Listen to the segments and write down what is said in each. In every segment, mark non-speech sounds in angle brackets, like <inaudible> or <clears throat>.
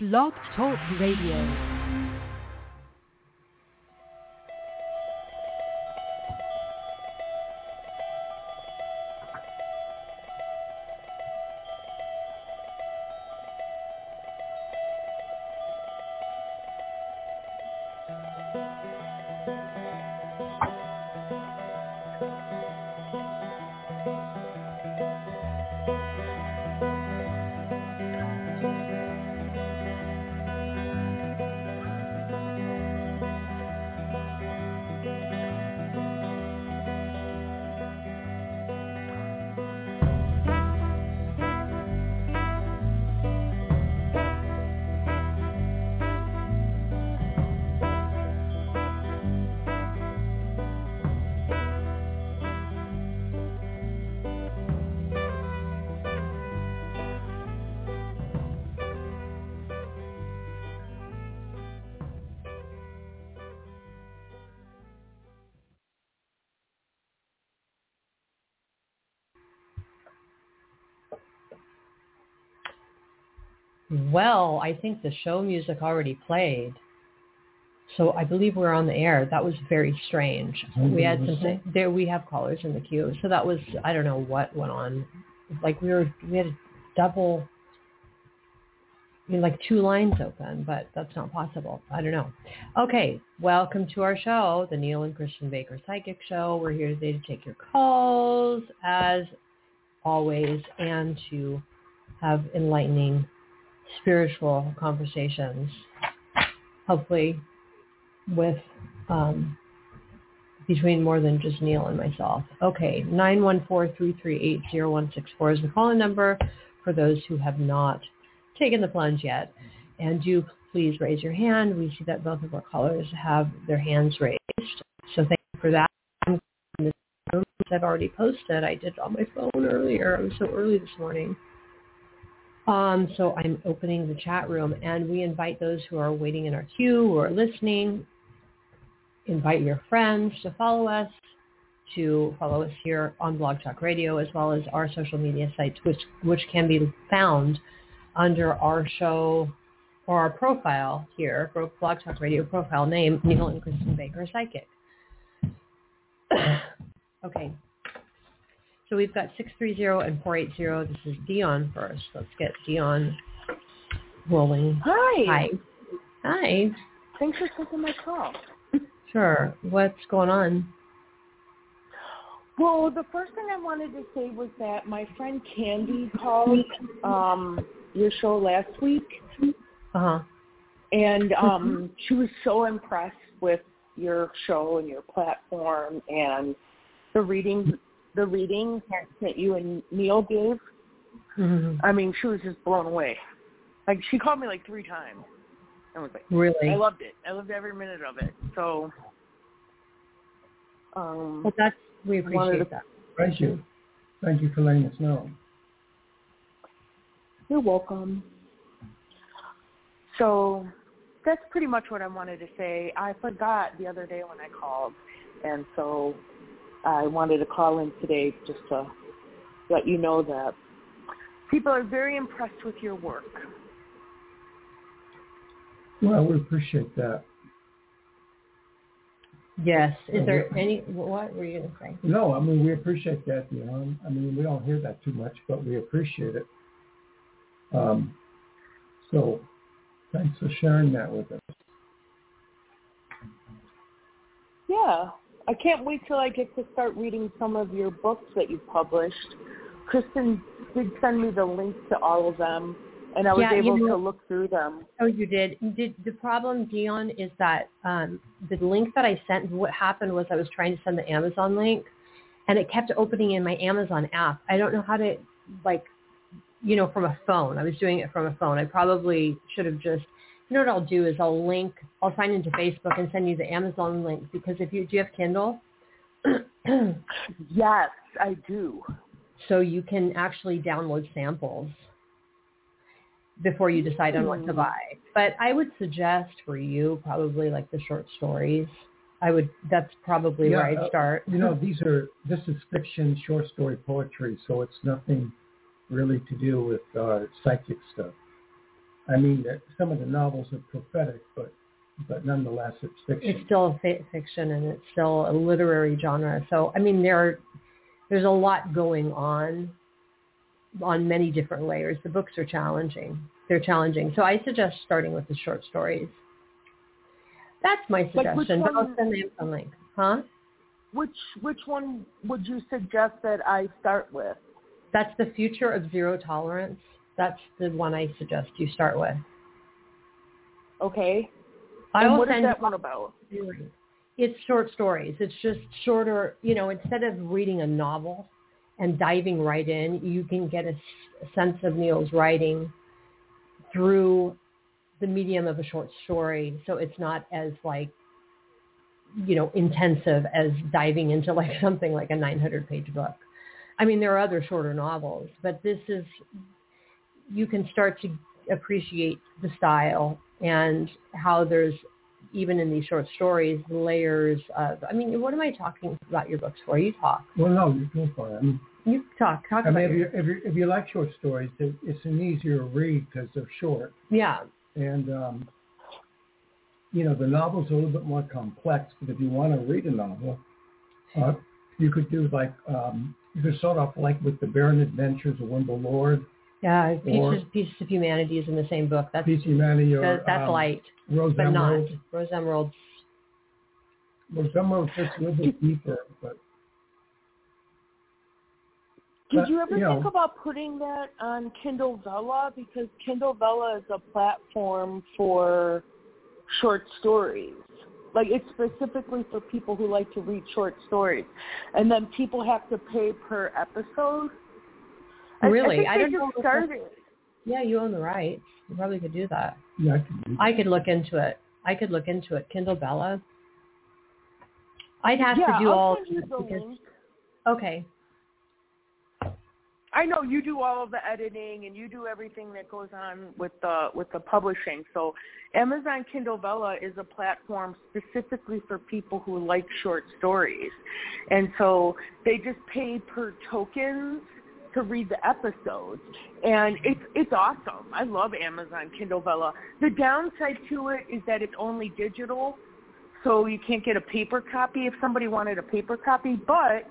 Blog Talk Radio. Well, I think the show music already played. So I believe we're on the air. That was very strange. Mm-hmm. We had some there. We have callers in the queue. So that was I don't know what went on. Like we were we had a double. I mean, like two lines open, but that's not possible. I don't know. Okay, welcome to our show, the Neil and Kristin Baker Psychic Show. We're here today to take your calls, as always, and to have enlightening spiritual conversations, hopefully with um, between more than just Neil and myself. Okay, 914-338-0164 is the calling number for those who have not taken the plunge yet. And do please raise your hand. We see that both of our callers have their hands raised. So thank you for that. I've already posted. I did on my phone earlier. I was so early this morning. Um, so I'm opening the chat room and we invite those who are waiting in our queue, who are listening, invite your friends to follow us, to follow us here on Blog Talk Radio, as well as our social media sites, which, which can be found under our show or our profile here, Blog Talk Radio profile name, Neil and Kristin Baker Psychic. <coughs> okay, so we've got 630 and 480. This is Dion first. Let's get Dion rolling. Hi. Hi. Hi. Thanks for taking my call. Sure. What's going on? Well, the first thing I wanted to say was that my friend Candy called um, your show last week. Uh-huh. And um, she was so impressed with your show and your platform and the reading the reading that you and Neil gave, mm-hmm. I mean, she was just blown away. Like she called me like three times. I was like, really? I loved it. I loved every minute of it. So, um, well, that's we appreciate to, that. Thank you. Thank you for letting us know. You're welcome. So that's pretty much what I wanted to say. I forgot the other day when I called, and so I wanted to call in today just to let you know that people are very impressed with your work. Well, we appreciate that. Yes. Is there any, what were you going to say? No, I mean, we appreciate that, you know. I mean, we don't hear that too much, but we appreciate it. Um, so thanks for sharing that with us. Yeah. I can't wait till I get to start reading some of your books that you've published. Kristin did send me the link to all of them, and I was Yeah, you able know- to look through them. Oh, you did. Did the problem, Dion, is that um, the link that I sent. What happened was I was trying to send the Amazon link, and it kept opening in my Amazon app. I don't know how to like, you know, from a phone. I was doing it from a phone. I probably should have just. You know what I'll do is I'll link. I'll sign into Facebook and send you the Amazon link because if you do you have Kindle. Yes, I do. so you can actually download samples before you decide on what to Hmm. buy. But I would suggest for you probably like the short stories. I would. That's probably where I'd uh, start. You know, these are this is fiction, short story, poetry, so it's nothing really to do with uh, psychic stuff. I mean, that some of the novels are prophetic, but but nonetheless, it's fiction. It's still a fiction, and it's still a literary genre. So, I mean, there are, there's a lot going on on many different layers. The books are challenging. They're challenging. So I suggest starting with the short stories. That's my suggestion. But I'll send them some link. Huh? Which which one would you suggest that I start with? That's the future of zero tolerance. That's the one I suggest you start with. Okay. I and what is that one about? It's short stories. It's just shorter. You know, instead of reading a novel and diving right in, you can get a sense of Neil's writing through the medium of a short story. So it's not as like you know, intensive as diving into like <laughs> something like a 900 page book. I mean, there are other shorter novels, but this is, you can start to appreciate the style and how there's, even in these short stories, layers of, I mean, what am I talking about your books for? You talk. Well, no, you go for it. You talk. Talk I mean, if, you, if, you, if you like short stories, it's an easier read because they're short. Yeah. And um, you know, the novel's a little bit more complex, but if you want to read a novel, uh, you could do like, um, you could start off like with the Baron Adventures of Wendell Lord. Yeah, Pieces, Pieces of Humanity is in the same book. That's, Pieces of Humanity or, that's um, light, Rose but Emerald. not. Rose Emerald. Rose Emerald fits a little bit deeper, but did you ever you think know, about putting that on Kindle Vella? Because Kindle Vella is a platform for short stories. Like it's specifically for people who like to read short stories, and then people have to pay per episode. Really, I, I, don't know. Started. Yeah, you own the rights. You probably could do that. Yeah, I could. I could look into it. I could look into it. Kindle Vella. I'd have yeah, to do I'll all. Send you the because, link. Okay, I know you do all of the editing and you do everything that goes on with the with the publishing. So Amazon Kindle Vella is a platform specifically for people who like short stories. And so they just pay per tokens to read the episodes. And it's it's awesome. I love Amazon Kindle Vella. The downside to it is that it's only digital. So you can't get a paper copy if somebody wanted a paper copy, but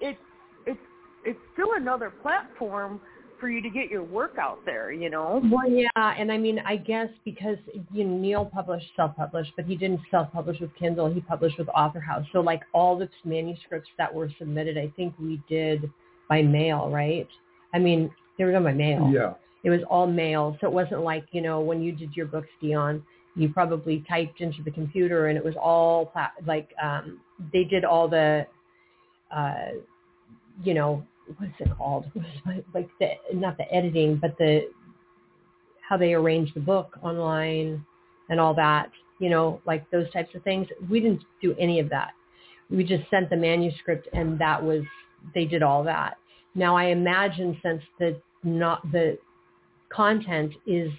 it's it's it's still another platform for you to get your work out there, you know? Well, yeah, and I mean, I guess because you know, Neil published self-published, but he didn't self-publish with Kindle. He published with Author House. So like all the manuscripts that were submitted, I think we did by mail, right? I mean, they were done by mail. Yeah. It was all mail, so it wasn't like you know when you did your books, Dion. You probably typed into the computer, and it was all pla- like um, they did all the, uh, you know, what is it called? <laughs> like the not the editing, but the how they arrange the book online and all that. You know, like those types of things. We didn't do any of that. We just sent the manuscript, and that was they did all that. Now I imagine since the not the content is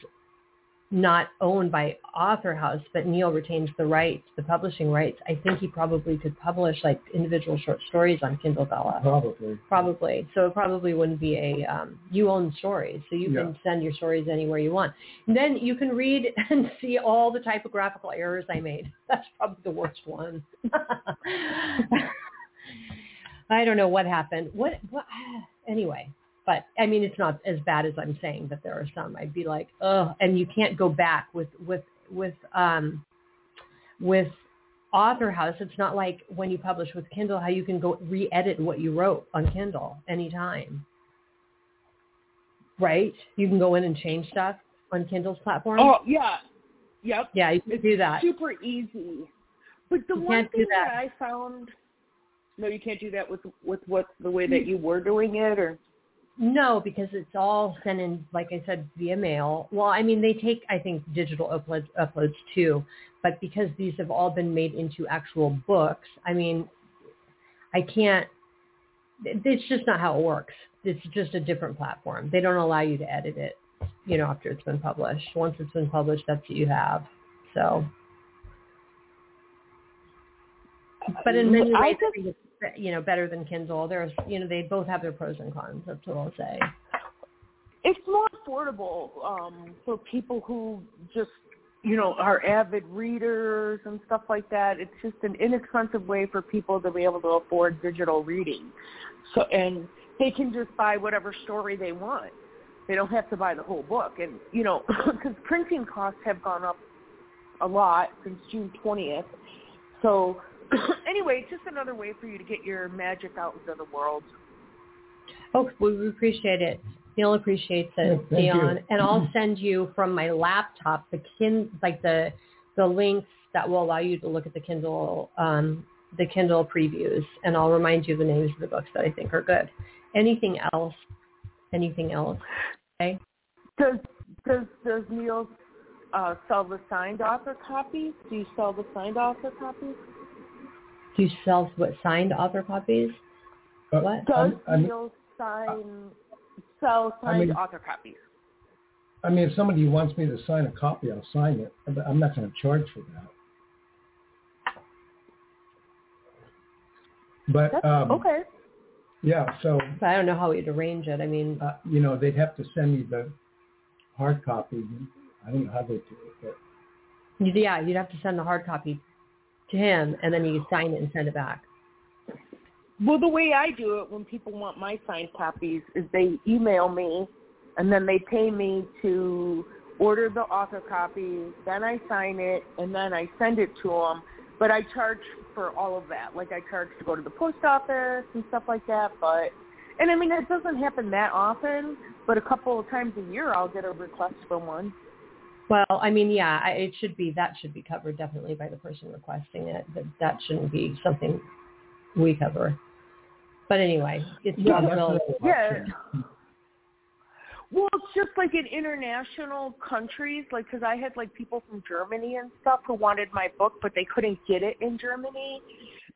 not owned by Author House, but Neil retains the rights, the publishing rights. I think he probably could publish like individual short stories on Kindle Vella Probably. Probably. So it probably wouldn't be a um, you own stories, so you yeah. can send your stories anywhere you want. And then you can read <laughs> and see all the typographical errors I made. <laughs> That's probably the worst one. <laughs> I don't know what happened. What, what <sighs> anyway, but I mean, it's not as bad as I'm saying, but there are some I'd be like, oh, and you can't go back with with with um with Author House. It's not like when you publish with Kindle, how you can go re-edit what you wrote on Kindle anytime, right? You can go in and change stuff on Kindle's platform. Oh yeah, yep. Yeah, you can it's do that. Super easy. But the you one thing that. that I found, no, you can't do that with with what the way that you were doing it, or no, because it's all sent in, like I said, via mail. Well, I mean, they take, I think, digital uploads, uploads too, but because these have all been made into actual books, I mean, I can't, it's just not how it works. It's just a different platform. They don't allow you to edit it, you know, after it's been published. Once it's been published, that's what you have. So, but in many ways, I it's you know, better than Kindle. There's, you know, they both have their pros and cons. That's what I'll say. it's more affordable um, for people who just you know are avid readers and stuff like that. It's just an inexpensive way for people to be able to afford digital reading. So and they can just buy whatever story they want. They don't have to buy the whole book. And you know, <laughs> because printing costs have gone up a lot since June twentieth. So <coughs> anyway, it's just another way for you to get your magic out into the world. Oh, we appreciate it. Neil appreciates it, Thank Dion, you. and I'll <laughs> send you from my laptop the kin like the the links that will allow you to look at the Kindle um, the Kindle previews, and I'll remind you of the names of the books that I think are good. Anything else? Anything else? Okay. Does does does Neil uh, sell the signed author copies? Do you sell the signed author copies? Do you sell what signed author copies? Uh, What? Does I'm- I'm- Neil sign sell I signed mean- author copies? I mean, if somebody wants me to sign a copy, I'll sign it. But I'm not going to charge for that. But That's um, okay. yeah, so But I don't know how we'd arrange it. I mean, uh, you know, they'd have to send me the hard copy. I don't know how they do it, but yeah, you'd have to send the hard copy to him, and then you sign it and send it back. Well, the way I do it when people want my signed copies is they email me, and then they pay me to order the author copy. Then I sign it, and then I send it to them. But I charge for all of that. Like I charge to go to the post office and stuff like that. But and I mean it doesn't happen that often. But a couple of times a year, I'll get a request for one. Well, I mean, yeah, I- it should be that should be covered definitely by the person requesting it. That that shouldn't be something we cover. But anyway, it's yeah, not. Yeah. Well, it's just like in international countries, like because I had like people from Germany and stuff who wanted my book, but they couldn't get it in Germany,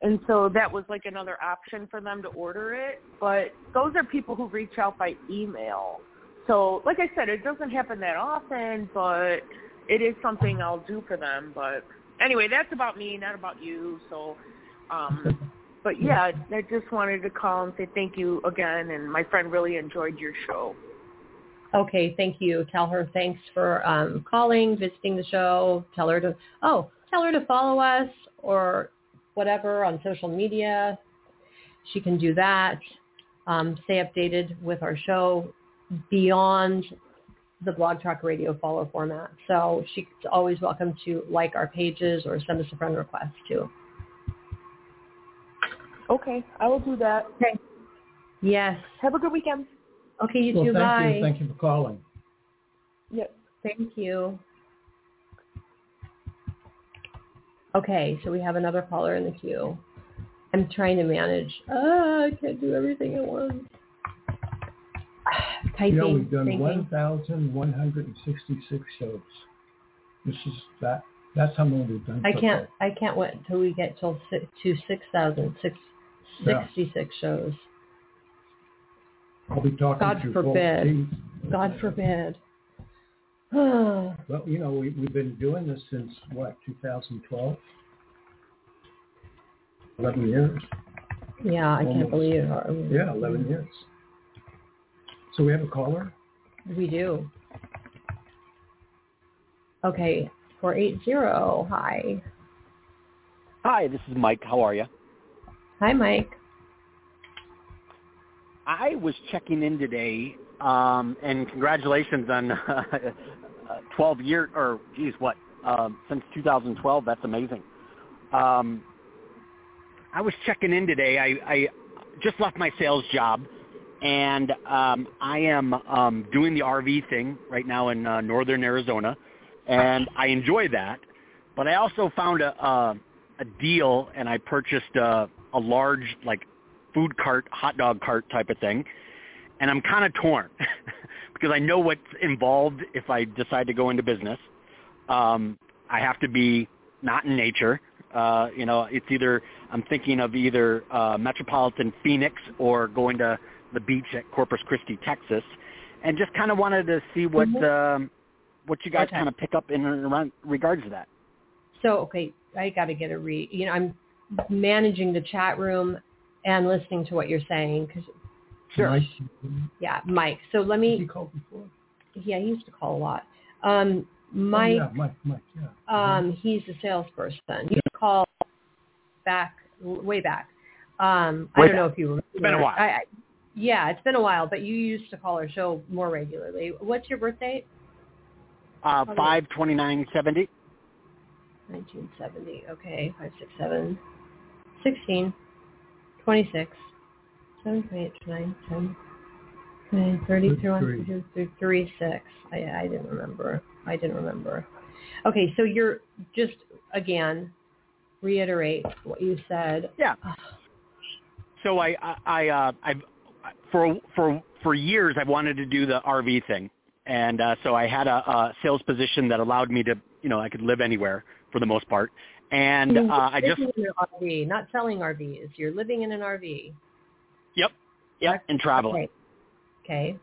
and so that was like another option for them to order it. But those are people who reach out by email. So, like I said, it doesn't happen that often, but it is something I'll do for them. But anyway, that's about me, not about you. So, um, but yeah, I just wanted to call and say thank you again, and my friend really enjoyed your show. Okay, thank you. Tell her thanks for um, calling, visiting the show. Tell her to oh, tell her to follow us or whatever on social media. She can do that. Um, stay updated with our show beyond the Blog Talk Radio follow format. So she's always welcome to like our pages or send us a friend request too. Okay, I will do that. Okay. Yes. Have a good weekend. Okay, you Well, too. thank Bye. you. Thank you for calling. Yep. Thank you. Okay, so we have another caller in the queue. I'm trying to manage. Ah, I can't do everything at once. <sighs> Typing, You know, we've done 1,166 shows. This is that. That's how many we've done. I so can't. far. I can't wait until we get till six, to six thousand six Yeah. shows. I'll be talking God to forbid. God forbid. <sighs> Well, you know, we, we've been doing this since what, 2012? 11 years. Yeah, I can't believe it. Yeah, 11 years. So we have a caller? We do. Okay, four eight zero. Hi, Hi, this is Mike. How are you? hi, Mike. I was checking in today, um, and congratulations on <laughs> uh, 12 year or geez, what? Um, since 2012, that's amazing. Um, I was checking in today. I, I just left my sales job, and um, I am um, doing the RV thing right now in uh, northern Arizona, and I enjoy that. But I also found a a, a deal, and I purchased a, a large like food cart, hot dog cart type of thing, and I'm kind of torn <laughs> because I know what's involved if I decide to go into business. Um, I have to be not in nature. Uh, you know, it's either I'm thinking of either uh, metropolitan Phoenix or going to the beach at Corpus Christi, Texas, and just kind of wanted to see what um, what you guys Okay. kind of pick up in and around regards to that. So okay, I got to get a read. You know, I'm managing the chat room and listening to what you're saying because Sure. Mike, Yeah, Mike. So let has he me. called before? Yeah, he used to call a lot. Um, Oh, Mike. yeah, Mike, Mike, yeah. Um, he's a salesperson. You call back way back. Um, I don't know if you remember. It's been a while. I, I, yeah, it's been a while, but you used to call our show more regularly. What's your birth date? Uh, five twenty nine seventy. 1970. Okay, 5, 6, 7, 16, 26, 7, 28, 29, 10, 29, 30, 31, 32, 33, 36. I, I didn't remember. I didn't remember. Okay, so you're just, again, reiterate what you said. Yeah. So I I, I uh, I've for for for years I've wanted to do the RV thing, and uh, so I had a, a sales position that allowed me to you know I could live anywhere for the most part, and uh, I just living in an RV, not selling RVs. You're living in an RV. yep yep and traveling. Okay. Okay.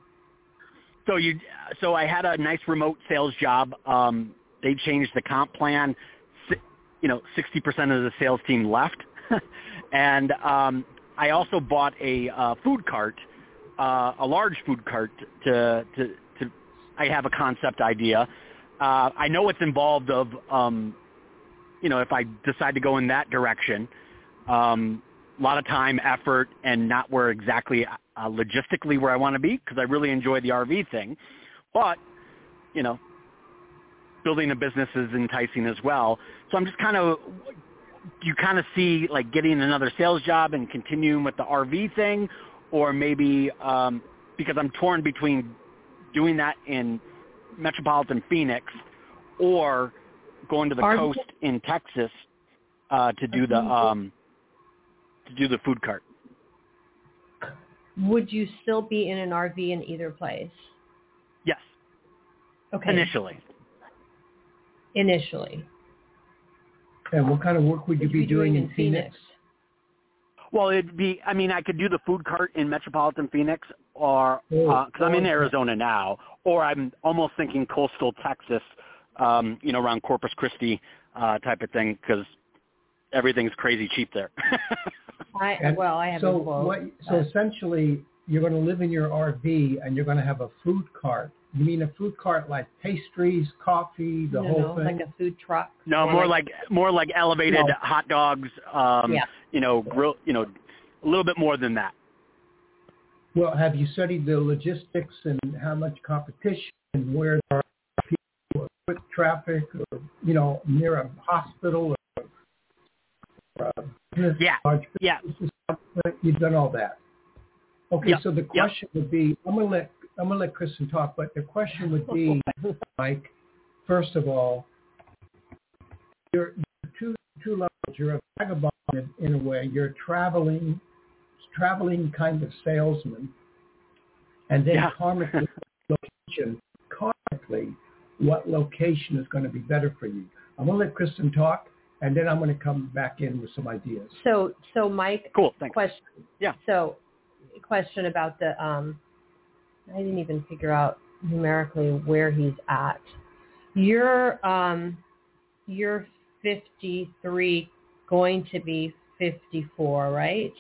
So you, so I had a nice remote sales job. Um, they changed the comp plan. You know, sixty percent of the sales team left, <laughs> and um, I also bought a uh, food cart, uh, a large food cart to to to. I have a concept idea. Uh, I know what's involved of, um, you know, if I decide to go in that direction. Um, a lot of time, effort, and not where exactly uh, logistically where I want to be because I really enjoy the RV thing. But, you know, building a business is enticing as well. So I'm just kind of, you kind of see like getting another sales job and continuing with the RV thing, or maybe um, because I'm torn between doing that in metropolitan Phoenix or going to the RV? coast in Texas uh, to do the um, to do the food cart. Would you still be in an RV in either place? Yes, Okay. initially. Initially. And what kind of work would you Would be doing in Phoenix? Well, it'd be. I mean, I could do the food cart in metropolitan Phoenix, or Oh, because I'm in Arizona now, or I'm almost thinking coastal Texas, um, you know, around Corpus Christi uh, type of thing, because everything's crazy cheap there. <laughs> I And well, I have so a quote. what? So essentially, you're going to live in your RV and you're going to have a food cart. You mean a food cart like pastries, coffee, the no, whole no, thing? like a food truck. no, or more like more like elevated No. hot dogs. Um, Yeah. You know, grill. You know, a little bit more than that. Well, have you studied the logistics and how much competition and where there are people who are with traffic or, you know, near a hospital or, or a business, Yeah. large Yeah. business, you've done all that. Okay, Yeah. so the question would be, I'm going to let, I'm going to let Kristin talk, but the question would be, <laughs> Mike, first of all, you're, you're two, two levels. You're a vagabond in, in a way. You're traveling, traveling kind of salesman. And then Yeah. karmically, location, karmically, what location is going to be better for you? I'm going to let Kristin talk, and then I'm going to come back in with some ideas. So so Mike Cool. Thanks. question. Yeah. So question about the um I didn't even figure out numerically where he's at. You're um you're 53 going to be 54, right?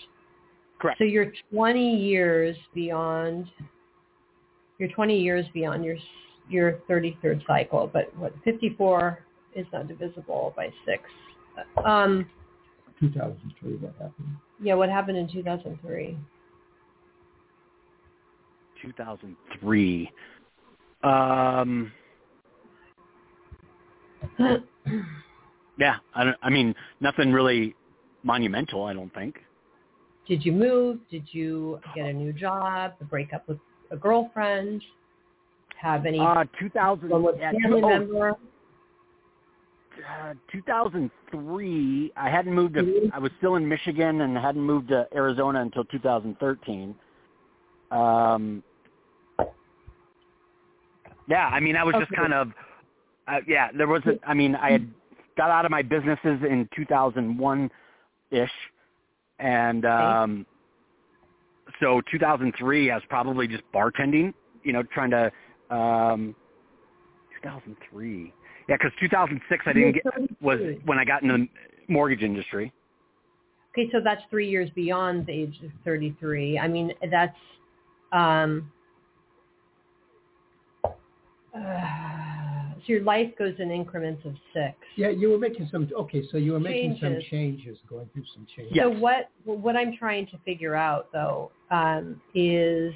Correct. So you're 20 years beyond you're 20 years beyond your your 33rd cycle, but what 54 is not divisible by 6. Um 2003, what happened? yeah, what happened in 2003? 2003. Um, <clears throat> yeah, I, don't, I mean, nothing really monumental, I don't think. Did you move? Did you get a new job? Break up with a girlfriend? Have any Uh, 2000, with yeah, family oh, member? uh, 2003, I hadn't moved to, Mhm. I was still in Michigan and hadn't moved to Arizona until 2013. Um, yeah, I mean, I was just kind of, uh, yeah, there wasn't, I mean, I had got out of my businesses in 2001-ish. And, um, so 2003, I was probably just bartending, you know, trying to, um, 2003. Yeah, because 2006 I didn't get was when I got into the mortgage industry. Okay, so that's three years beyond the age of 33. I mean, that's Um, uh, so your life goes in increments of six. Yeah, you were making some. Okay, so you were making some Changes. changes, going through some changes. Yes. So what what I'm trying to figure out though um, is,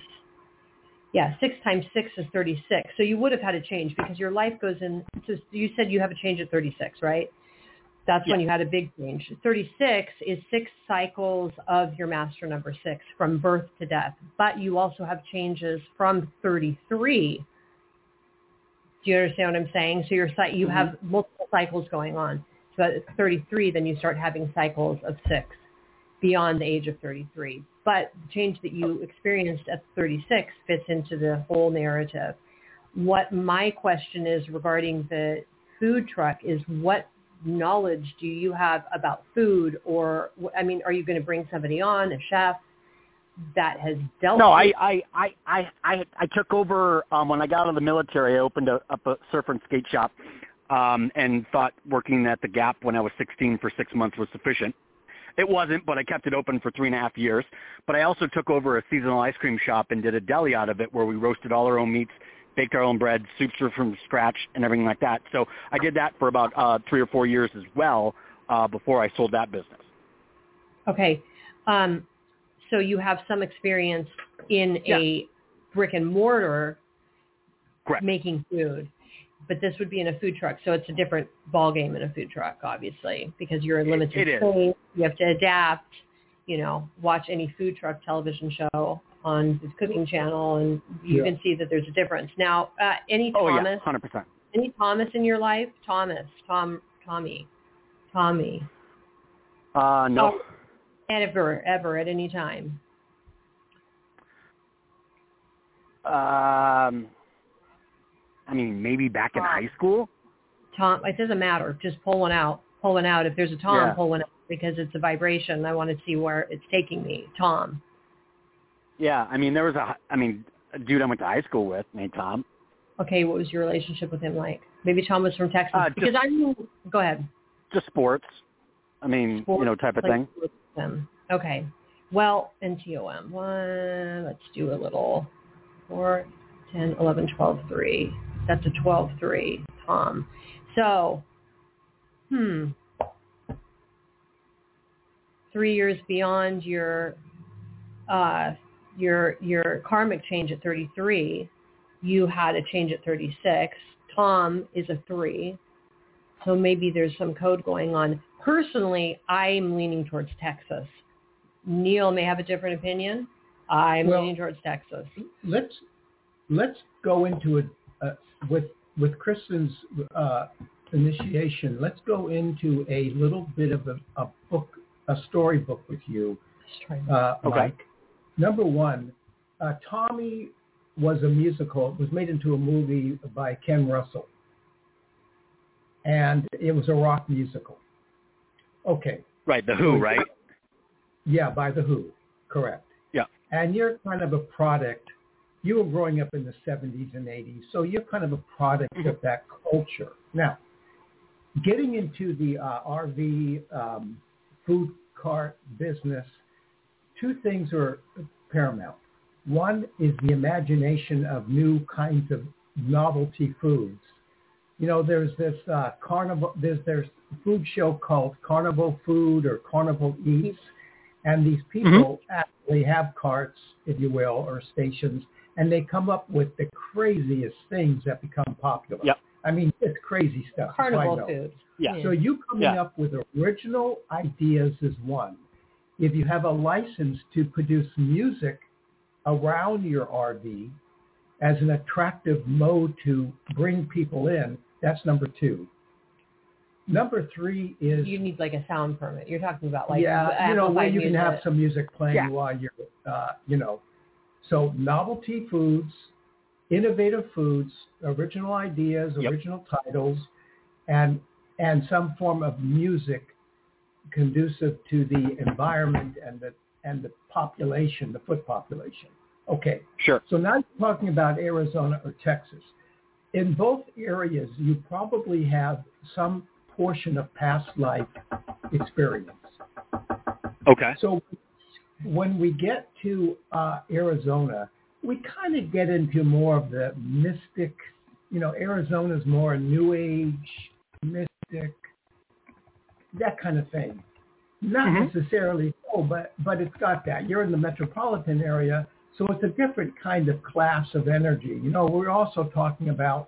yeah, six times six is 36. So you would have had a change because your life goes in. So you said you have a change at 36, right? That's when you had a big change. 36 is six cycles of your master number six from birth to death, but you also have changes from 33. Do you understand what I'm saying? So your cy- you mm-hmm. have multiple cycles going on. So at 33, then you start having cycles of six beyond the age of 33. But the change that you oh. experienced at 36 fits into the whole narrative. What my question is regarding the food truck is what knowledge do you have about food or, I mean, are you going to bring somebody on, a chef that has dealt No, with I I I I I, I took over um, when I got out of the military. I opened a, up a surf and skate shop, um, and thought working at the Gap when I was 16 for six months was sufficient. It wasn't, but I kept it open for three and a half years. But I also took over a seasonal ice cream shop and did a deli out of it, where we roasted all our own meats, baked our own bread, soups were from scratch, and everything like that. So I did that for about uh, three or four years as well uh, before I sold that business. Okay. Um, so you have some experience in a brick and mortar Correct. making food, but this would be in a food truck. So it's a different ball game in a food truck, obviously, because you're limited it is. space. You have to adapt. You know, watch any food truck television show on the cooking channel, and you Yeah. can see that there's a difference. Now, uh, any Oh yeah, Thomas, hundred percent. any Thomas in your life? Thomas, Tom, Tommy, Tommy. Uh, no. Oh. Ever, ever, at any time. Um, I mean, maybe back in high school. Tom, it doesn't matter. Just pull one out. Pull one out. If there's a Tom, Yeah. pull one out because it's a vibration. I want to see where it's taking me. Tom. Yeah, I mean, there was a, I mean, a dude I went to high school with named Tom. Okay, what was your relationship with him like? Maybe Tom was from Texas. Uh, because I'm. Go ahead. Just sports. I mean, Sports, you know, type of like thing. with them. Okay. Well, NTOM. One. Let's do a little. Four, 10, 11, 12, 3. That's a 12, 3. Tom. So, hmm. Three years beyond your uh, your your karmic change at 33, you had a change at 36. Tom is a three, so maybe there's some code going on. Personally, I'm leaning towards Texas. Neil may have a different opinion. I'm Well- leaning towards Texas. let's let's go into it uh, with with Kristin's uh, initiation. Let's go into a little bit of a, a book, a storybook with you, Let's uh, Okay. Mike. Number one, uh, Tommy was a musical. It was made into a movie by Ken Russell, and it was a rock musical. Okay, Right, the Who, right? yeah, by the Who, correct. Yeah. And you're kind of a product. You were growing up in the 70s and 80s, so you're kind of a product of that culture. Now, getting into the uh, RV um, food cart business, two things are paramount. One is the imagination of new kinds of novelty foods. You know, there's this uh, carnival, there's there's food show called Carnival Food or Carnival Eats, and these mm-hmm. people actually have carts, if you will, or stations, and they come up with the craziest things that become popular. Yep. I mean, it's crazy stuff. so Carnival know. food. Yeah. So you coming Yeah. up with original ideas is one. If you have a license to produce music around your RV as an attractive mode to bring people in, that's number two. Number three is You need like a sound permit. You're talking about like yeah, you know, where amplified you can have music. some music playing Yeah. while you're, uh, you know. So novelty foods, innovative foods, original ideas, Yep. original titles, and and some form of music conducive to the environment and the and the population, the foot population. Okay, Sure. so now you're talking about Arizona or Texas. In both areas, you probably have some portion of past life experience. Okay. So when we get to uh, Arizona, we kind of get into more of the mystic. You know, Arizona's more new age, mystic, that kind of thing. Not Mhm. necessarily so, but but it's got that. You're in the metropolitan area, so it's a different kind of class of energy. You know, we're also talking about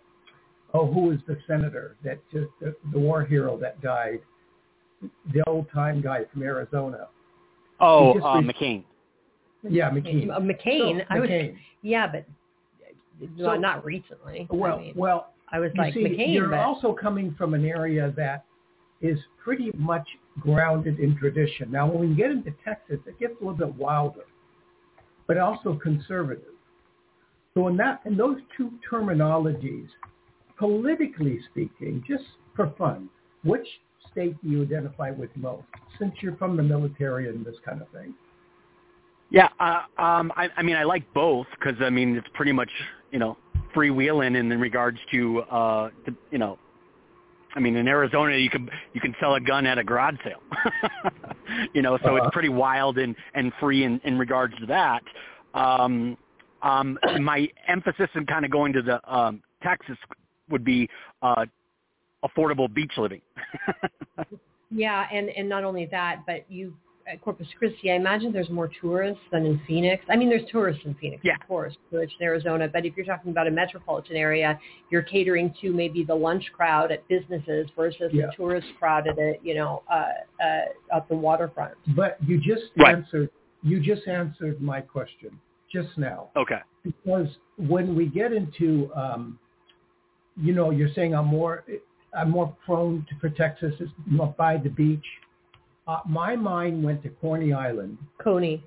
oh, who was the senator that just the, the war hero that died, the old time guy from Arizona. oh, uh, re- McCain. Yeah, McCain. Uh, McCain. So, I was, McCain. yeah, but So- not, not recently. Well, I, mean, well, I was you like see, McCain, you're but also coming from an area that is pretty much grounded in tradition. Now, when we get into Texas, it gets a little bit wilder, but also conservative. So in that, in those two terminologies, politically speaking, just for fun, which state do you identify with most? Since you're from the military and this kind of thing. Yeah, uh, um, I, I mean, I like both because I mean it's pretty much you know freewheeling in, in regards to uh, to, you know, I mean in Arizona you can you can sell a gun at a garage sale, <laughs> you know, so Uh-huh. it's pretty wild and and free in in regards to that. Um, um, my emphasis in kind of going to the um, Texas would be uh, affordable beach living. <laughs> yeah, and and not only that, but you at Corpus Christi, I imagine there's more tourists than in Phoenix. I mean, there's tourists in Phoenix, Yeah. of course, tourists in Arizona. But if you're talking about a metropolitan area, you're catering to maybe the lunch crowd at businesses versus Yeah. the tourist crowd at a, you know, uh, uh, at the waterfront. But you just Right. answered you just answered my question just now. okay. because when we get into, um, you know, you're saying I'm more, I'm more prone to for Texas by the beach. Uh, my mind went to Corny Island, Coney.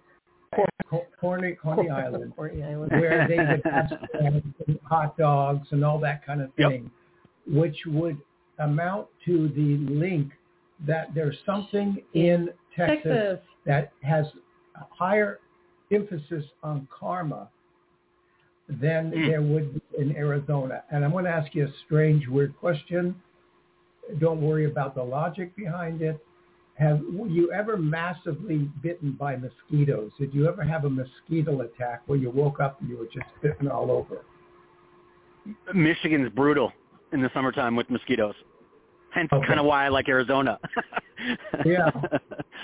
Co- Corny <laughs> Corny Island, Coney Island. where they would <laughs> have hot dogs and all that kind of Yep. thing, which would amount to the link that there's something in Texas, Texas. that has a higher emphasis on karma than Mm. there would be in Arizona. And I'm going to ask you a strange, weird question. Don't worry about the logic behind it. Have you ever massively bitten by mosquitoes? Did you ever have a mosquito attack where you woke up and you were just bitten all over? Michigan's brutal in the summertime with mosquitoes. Hence, Okay. kind of why I like Arizona. Yeah. <laughs>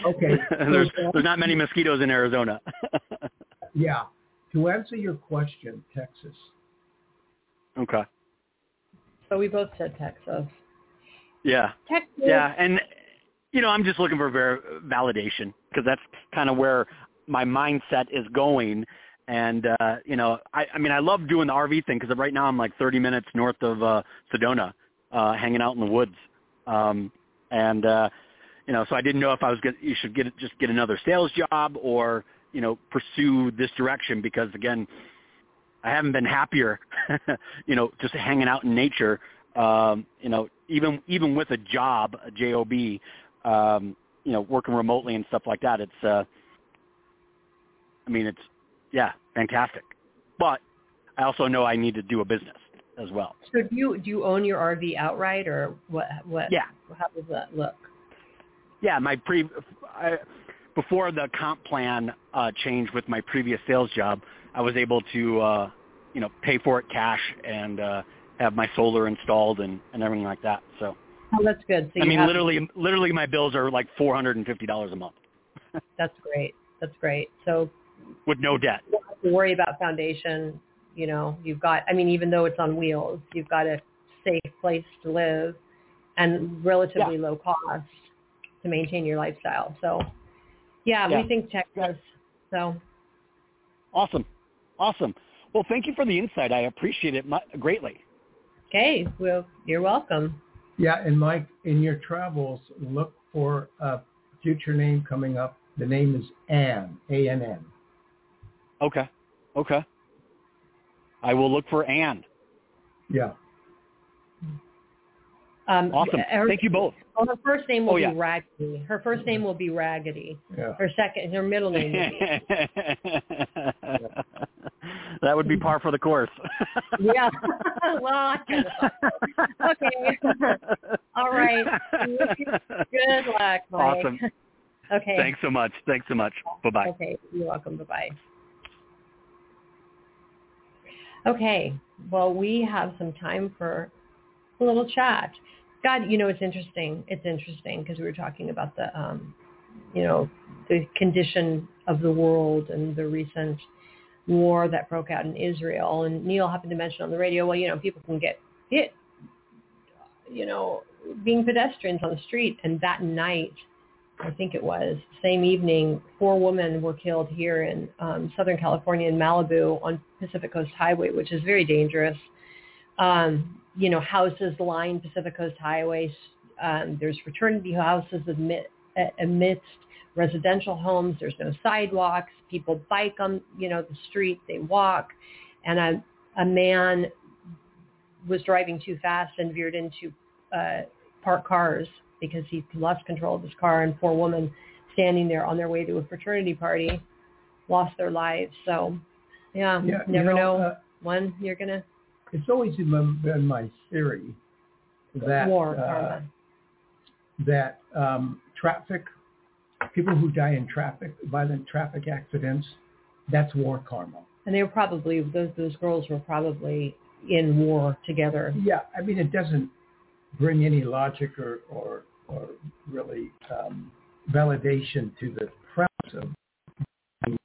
Okay. there's there's not many mosquitoes in Arizona. Yeah. To answer your question, Texas. okay. So we both said Texas. Yeah. Texas. Yeah, and you know, I'm just looking for ver- validation because that's kind of where my mindset is going. And uh, you know, I, I mean, I love doing the RV thing because right now I'm like 30 minutes north of uh, Sedona, uh, hanging out in the woods. Um, and uh, you know, so I didn't know if I was get you should get just get another sales job or you know pursue this direction because again, I haven't been happier, <laughs> you know, just hanging out in nature. Um, you know, even even with a job, a job, um, you know, working remotely and stuff like that. It's, uh, I mean, it's yeah, fantastic. But I also know I need to do a business as well. So do you do you own your RV outright or what? What? Yeah. How does that look? Yeah, my pre I, before the comp plan uh, changed with my previous sales job, I was able to uh, you know pay for it cash and uh, have my solar installed and, and everything like that. So Oh, that's good. So I mean, literally, literally, my bills are like four hundred and fifty dollars a month <laughs> That's great. That's great. So with no debt. you don't have to worry about foundation. You know, you've got. I mean, even though it's on wheels, you've got a safe place to live and relatively low cost to maintain your lifestyle. So, yeah, Yeah. we think Texas. So, Awesome, awesome. Well, thank you for the insight. I appreciate it greatly. okay, well, you're welcome. Yeah, and Mike, in your travels, look for a future name coming up. The name is Ann, A-N-N. Okay, okay. I will look for Ann. Yeah. Um, Awesome. her- Thank you both. Well, her first name will Oh, yeah. be Raggedy. Her first name will be Raggedy. Yeah. Her second, her middle name. Will be, <laughs> that would be par for the course. <laughs> yeah. <laughs> well, kind of. Okay. All right. Good luck, Mike. Awesome. Okay. Thanks so much. Thanks so much. Bye bye. Okay. You're welcome. Bye bye. Okay. Well, we have some time for little chat. God, you know, it's interesting. It's interesting because we were talking about the, um, you know, the condition of the world and the recent war that broke out in Israel. And Neil happened to mention on the radio, well, you know, people can get hit, you know, being pedestrians on the street. And that night, I think it was, same evening, four women were killed here in um, Southern California in Malibu on Pacific Coast Highway, which is very dangerous. Um, you know, houses line Pacific Coast Highways. Um, there's fraternity houses amid, amidst residential homes. There's no sidewalks. People bike on, you know, the street. They walk. And a, a man was driving too fast and veered into uh, parked cars because he lost control of his car and four women standing there on their way to a fraternity party lost their lives. So, yeah, Yeah, you never know, know, uh, when you're going to It's always been my theory that war. uh, that um, traffic, people who die in traffic, violent traffic accidents, that's war karma. And they were probably, those, those girls were probably in war together. Yeah, I mean, it doesn't bring any logic or, or, or really um, validation to the premise of being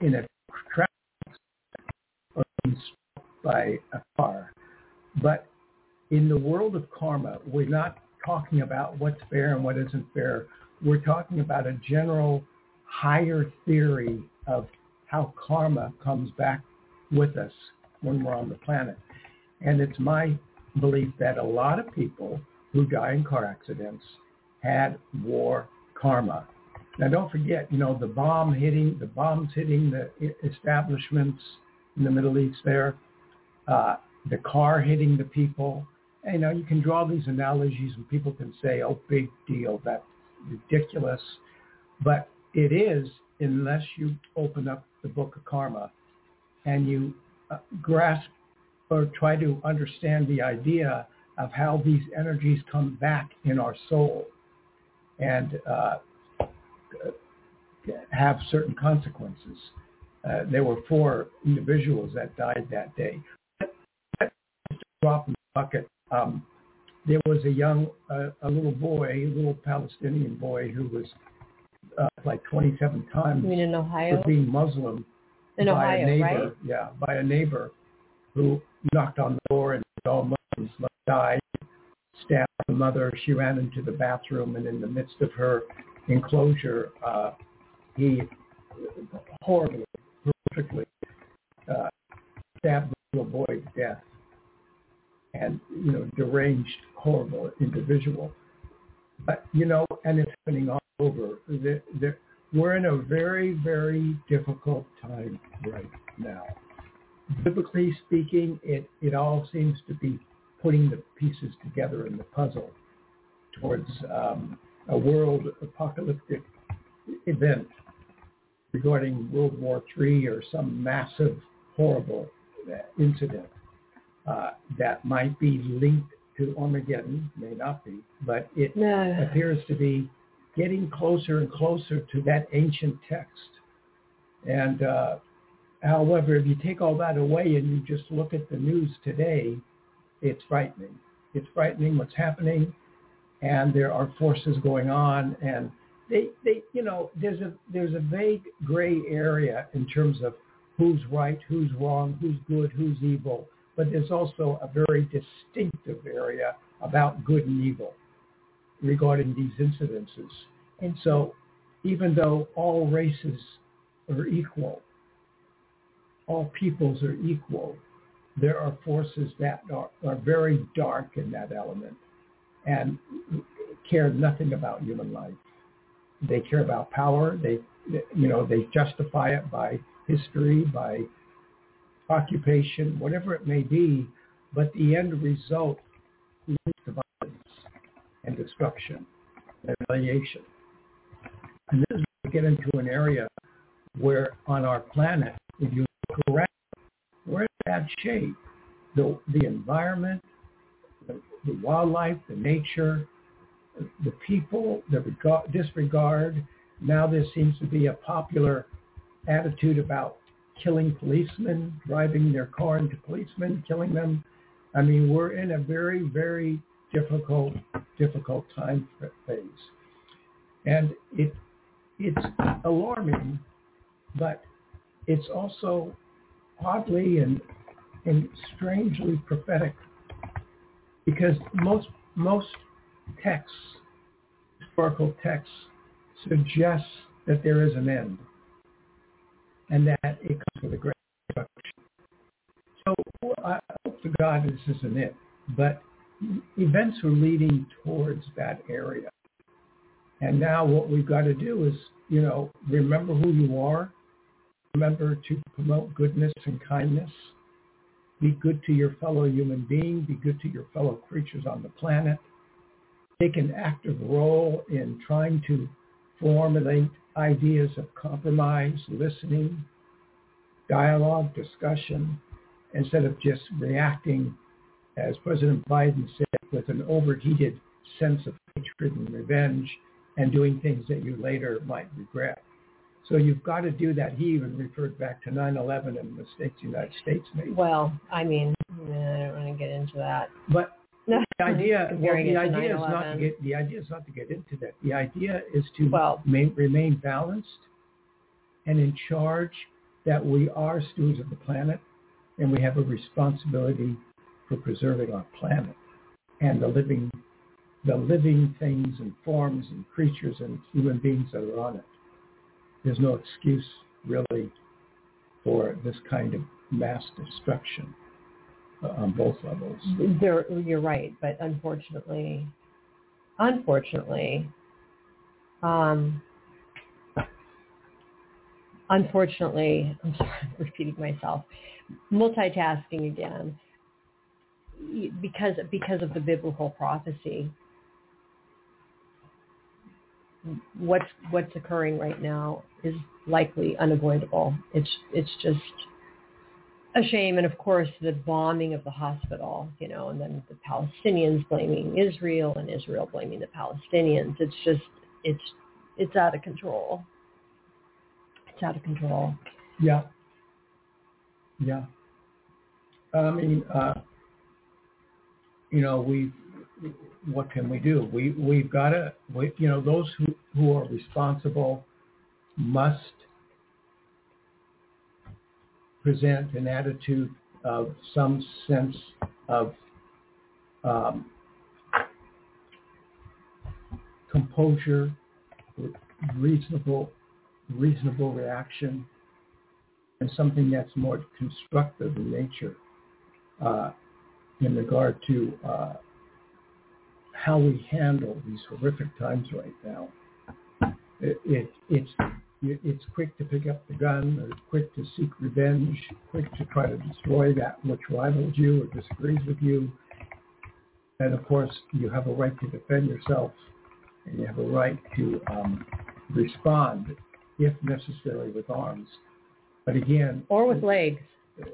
in a traffic accident or being struck by a car. But in the world of karma, we're not talking about what's fair and what isn't fair. We're talking about a general higher theory of how karma comes back with us when we're on the planet. And it's my belief that a lot of people who die in car accidents had war karma. Now don't forget, you know, the bomb hitting, the bombs hitting the establishments in the Middle East there, uh, the car hitting the people. You know, you can draw these analogies and people can say, oh, big deal, that's ridiculous. But it is unless you open up the book of karma and you uh, grasp or try to understand the idea of how these energies come back in our soul and uh, have certain consequences. Uh, there were four individuals that died that day. Drop in the bucket. Um, there was a young, uh, a little boy, a little Palestinian boy who was uh, like 27 times You mean in for being Muslim In by Ohio, a neighbor, right? yeah, by a neighbor who knocked on the door and all Muslims must die, stabbed the mother. She ran into the bathroom and in the midst of her enclosure, uh, he horribly, horrifically uh, stabbed the little boy to death. And, you know, deranged, horrible individual. But, you know, and it's happening all over. We're in a very, very difficult time right now. Biblically speaking, it, it all seems to be putting the pieces together in the puzzle towards um, a world apocalyptic event regarding World War III or some massive, horrible uh, incident uh, that might be linked to Armageddon, may not be, but it No. appears to be getting closer and closer to that ancient text. And uh, however, if you take all that away and you just look at the news today, it's frightening. It's frightening what's happening, and there are forces going on, and they, they, you know, there's a there's a vague gray area in terms of who's right, who's wrong, who's good, who's evil, but there's also a very distinctive area about good and evil regarding these incidences. And so even though all races are equal, all peoples are equal, there are forces that are, are very dark in that element and care nothing about human life. They care about power. They, you know, they justify it by history, by occupation, whatever it may be, but the end result leads to violence and destruction and retaliation. And this is we get into an area where on our planet, if you look around, we're in bad shape. The, the environment, the, the wildlife, the nature, the people, the regard, disregard. Now there seems to be a popular attitude about killing policemen, driving their car into policemen, killing them. I mean, we're in a very, very difficult, difficult time phase. And it, it's alarming, but it's also oddly and, and strangely prophetic because most, most texts, historical texts, suggest that there is an end and that it comes with a great destruction. So I hope to God this isn't it, but events are leading towards that area. And now what we've got to do is, you know, remember who you are. Remember to promote goodness and kindness. Be good to your fellow human being. Be good to your fellow creatures on the planet. Take an active role in trying to formulate ideas of compromise, listening, dialogue, discussion, instead of just reacting, as President Biden said, with an overheated sense of hatred and revenge and doing things that you later might regret. So you've got to do that. He even referred back to 9/11 and the mistakes the United States made. Well, I mean, I don't want to get into that. But the idea, well, the idea is not to get the idea is not to get into that. The idea is to well, main, remain balanced and in charge. That we are stewards of the planet, and we have a responsibility for preserving our planet and the living, the living things and forms and creatures and human beings that are on it. There's no excuse really for this kind of mass destruction on both levels. There, you're right, but unfortunately, unfortunately, um, unfortunately, I'm <laughs> sorry, repeating myself, multitasking again, because because of the biblical prophecy. What's what's occurring right now is likely unavoidable. It's it's just a shame. And of course, the bombing of the hospital, you know, and then the Palestinians blaming Israel and Israel blaming the Palestinians. It's just, it's, it's out of control. It's out of control. Yeah. Yeah. I mean, uh, you know, we, what can we do? We, we've got to, we, you know, those who, who are responsible must present an attitude of some sense of um, composure, reasonable, reasonable reaction, and something that's more constructive in nature uh, in regard to uh, how we handle these horrific times right now. It, it, it's it's quick to pick up the gun, or quick to seek revenge, quick to try to destroy that which rivals you or disagrees with you. And of course, you have a right to defend yourself, and you have a right to um, respond, if necessary, with arms. But again, or with legs.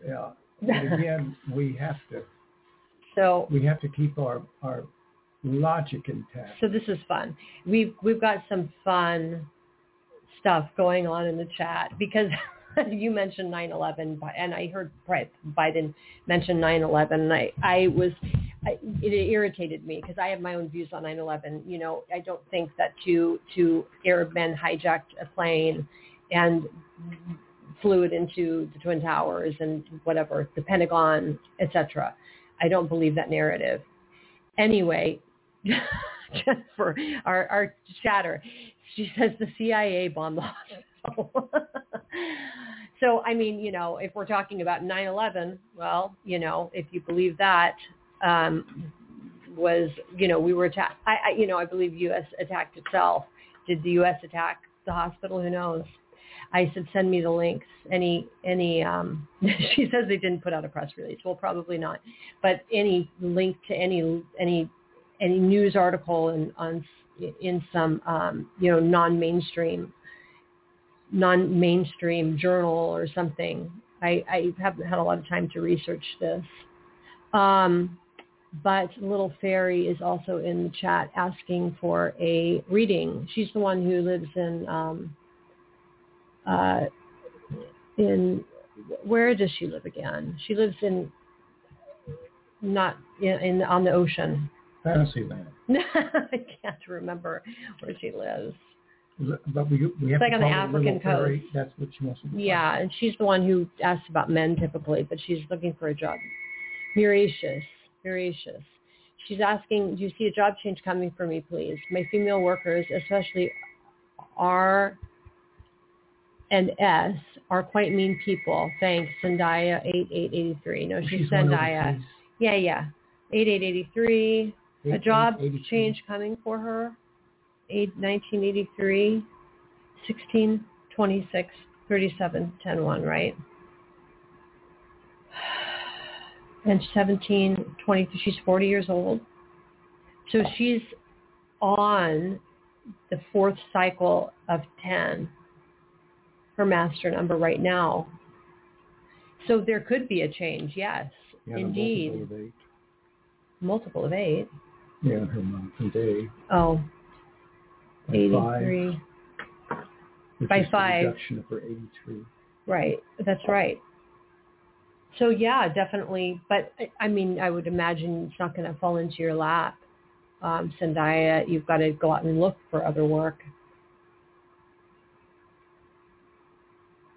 Yeah. again, <laughs> we have to. So we have to keep our our logic intact. So this is fun. We've we've got some fun stuff going on in the chat because <laughs> you mentioned 9/11 and I heard Biden mention 9/11 and I I was I, it irritated me because I have my own views on 9/11. You know, I don't think that two two Arab men hijacked a plane and flew it into the twin towers and whatever the Pentagon, etc. I don't believe that narrative. Anyway, <laughs> just for our our chatter, she says the CIA bombed the hospital. <laughs> so, I mean, you know, if we're talking about 9/11, well, you know, if you believe that um, was, you know, we were attacked. I, I, you know, I believe U.S. attacked itself. Did the U.S. attack the hospital? Who knows? I said, send me the links. Any, any, um, <laughs> she says they didn't put out a press release. Well, probably not. But any link to any, any, any news article and on in some um, you know non-mainstream non-mainstream journal or something. I, I haven't had a lot of time to research this. Um, but Little Fairy is also in the chat asking for a reading. She's the one who lives in um, uh, in where does she live again? She lives in not in, in on the ocean. Fantasyland. <laughs> I can't remember where she lives. But we we have It's like to on the African Little Fairy. coast. That's what she wants to do. Yeah, and she's the one who asks about men typically, but she's looking for a job. Muracious, Muracious. She's asking, do you see a job change coming for me, please? My female workers, especially R and S, are quite mean people. Thanks, Zendaya, 8883. No, she's, She's one of the Zendaya. police. Yeah, yeah. 8883. A job change coming for her. Eight, 1983, 16, 26, 37, 10, 1, right? <sighs> And 17, 20, she's 40 years old. So she's on the fourth cycle of 10, her master number right now. So there could be a change, yes, Yeah, indeed. multiple of eight. Multiple of eight. Yeah, her month and day. Oh, by five, 83. which by five. reduction of her 83. Right. That's right. So yeah, definitely. But I- mean, I would imagine it's not going to fall into your lap. Um, Zendaya, you've got to go out and look for other work.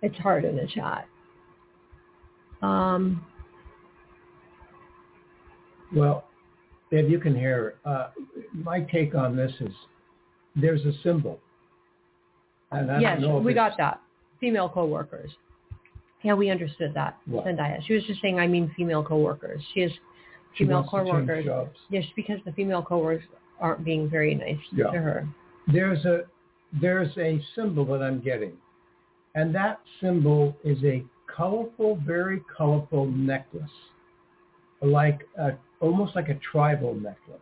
It's hard in the chat. Um, Well, if you can hear, uh, my take on this is there's a symbol. And I yes, don't know we got that. Female coworkers. Yeah, we understood that. What? Zendaya. She was just saying, I mean, female coworkers. She has she female to coworkers. jobs. Yes, because the female coworkers aren't being very nice Yeah. to her. There's a there's a symbol that I'm getting, and that symbol is a colorful, very colorful necklace, like a, almost like a tribal necklace,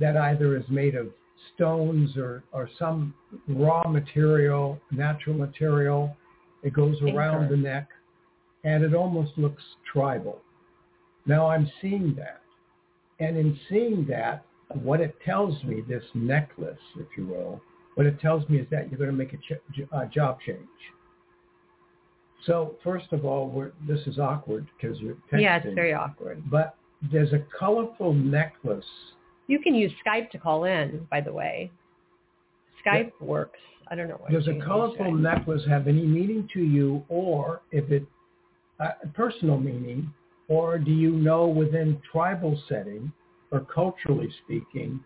that either is made of stones or or some raw material, natural material. It goes around the neck, and it almost looks tribal. Now I'm seeing that, and in seeing that, what it tells me, this necklace, if you will, what it tells me is that you're going to make a ch- uh, job change. So first of all, we're, this is awkward because you're texting. Yeah, it's very awkward. But there's a colorful necklace. You can use Skype to call in, by the way. Skype works. I don't know what. Does a colorful necklace have any meaning to you, or if it uh, personal meaning, or do you know within tribal setting or culturally speaking,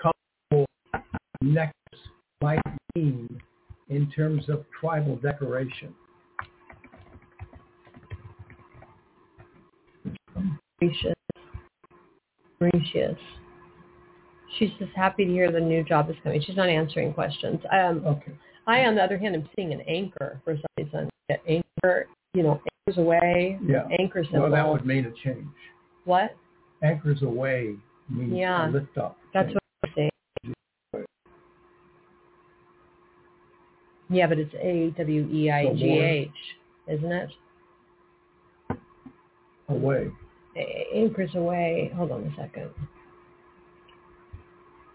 colorful necklace might mean in terms of tribal decoration? Gracious. Gracious. She's just happy to hear the new job is coming. She's not answering questions. Um, Okay. I, on the other hand, am seeing an anchor for some reason. That Anchor, you know, anchors away. Yeah. Anchor symbol. Well, that would mean a change. What? Anchors away means Yeah. lift up. That's change. what I'm saying. Yeah, but it's A W E I G H, isn't it? away. A- Anchors away. Hold on a second.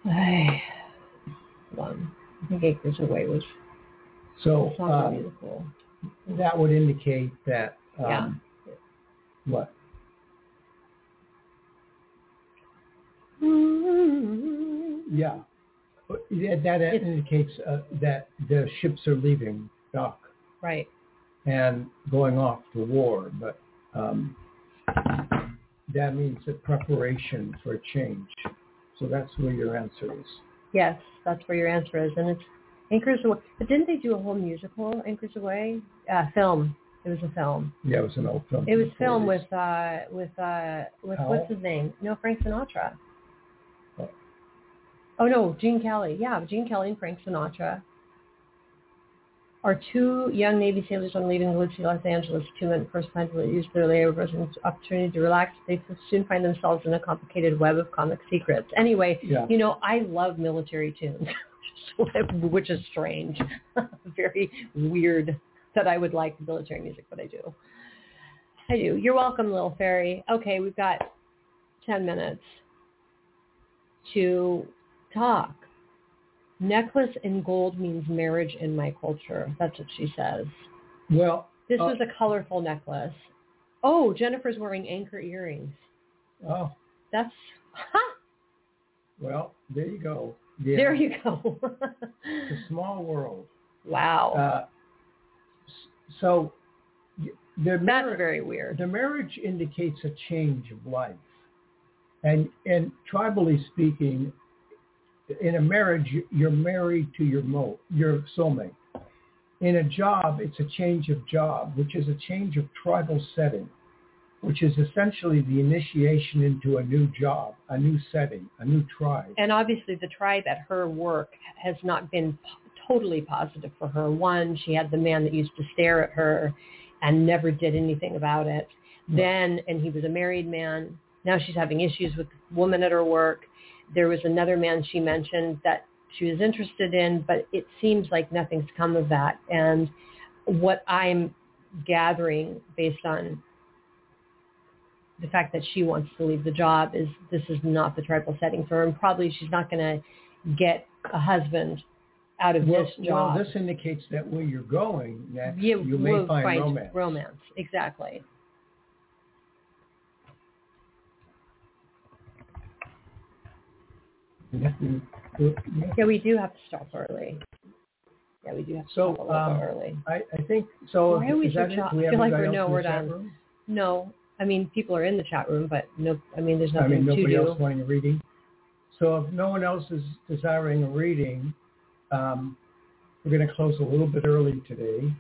Ay, hold on. I think Anchors away was So uh, very that would indicate that Yeah. um, what? Yeah. But yeah, That It's- indicates uh, that the ships are leaving dock Right. and going off to war, but um, that means a preparation for a change. So that's where your answer is. Yes, that's where your answer is, and it's Anchors Away. But didn't they do a whole musical, Anchors Aweigh? Uh, film. It was a film. Yeah, it was an old film. It was the filmed 40s. with uh with uh with Powell? what's his name? No, Frank Sinatra. Oh. Oh no, Gene Kelly. Yeah, Gene Kelly and Frank Sinatra are two young Navy sailors on leaving live to Los Angeles. Two men first plan to use their layovers and opportunity to relax. They soon find themselves in a complicated web of comic secrets. Anyway, Yeah. you know, I love military tunes, <laughs> which is strange, <laughs> very weird that I would like military music, but I do. I do. You're welcome, little fairy. Okay, we've got 10 minutes to talk. Necklace in gold means marriage in my culture. That's what she says. Well, This Oh. was a colorful necklace. Oh, Jennifer's wearing anchor earrings. Oh, That's ha, well, there you go. Yeah. there you go. It's a small world. wow. Uh, so the That's very weird. the marriage indicates a change of life, and and tribally speaking, in a marriage you- you're married to your mo your soulmate. In a job, it's a change of job, which is a change of tribal setting, which is essentially the initiation into a new job, a new setting, a new tribe. And obviously the tribe at her work has not been totally positive for her. One, she had the man that used to stare at her and never did anything about it. Then, and he was a married man. Now she's having issues with the woman at her work. There was another man she mentioned that she was interested in, but it seems like nothing's come of that. And what I'm gathering based on the fact that she wants to leave the job is this is not the tribal setting for her, and probably she's not going to get a husband out of Well, this well, job. this indicates that where you're going next, you, you may will find, romance. Romance, exactly. Yeah. We do have to stop early. Yeah, we do have to So, stop a little um, early. I, I think so. Why are we so cho- we I feel like we're- no, we're done. No, I mean people are in the chat room, but no, I mean there's nothing I mean, to nobody do. else wanting a reading. So if no one else is desiring a reading, um, we're going to close a little bit early today.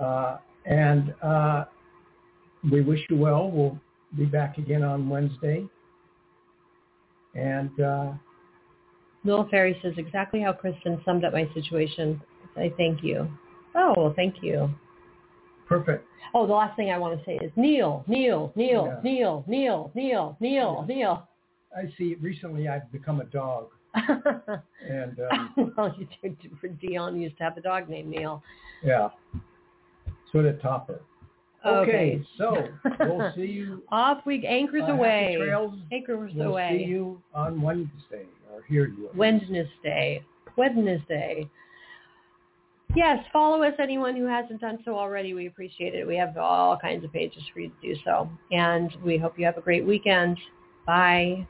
Uh, and uh, we wish you well. We'll be back again on Wednesday. And uh, Fairy says exactly how Kristin summed up my situation. I thank you. Oh, well, thank you. perfect. Oh, the last thing I want to say is Neil, Neil, Neil, Yeah. Neil, Neil, Neil, Neil, Neil. I see recently I've become a dog. <laughs> And <laughs> um, well, you did. Dion used to have a dog named Neil. yeah, so did Topper. Okay, so we'll <laughs> see you. Off we anchors uh, away. Trails. Anchors We'll away. see you on Wednesday, or hear you. Wednesday. Wednesday. Yes, follow us, anyone who hasn't done so already. We appreciate it. We have all kinds of pages for you to do so. And we hope you have a great weekend. Bye.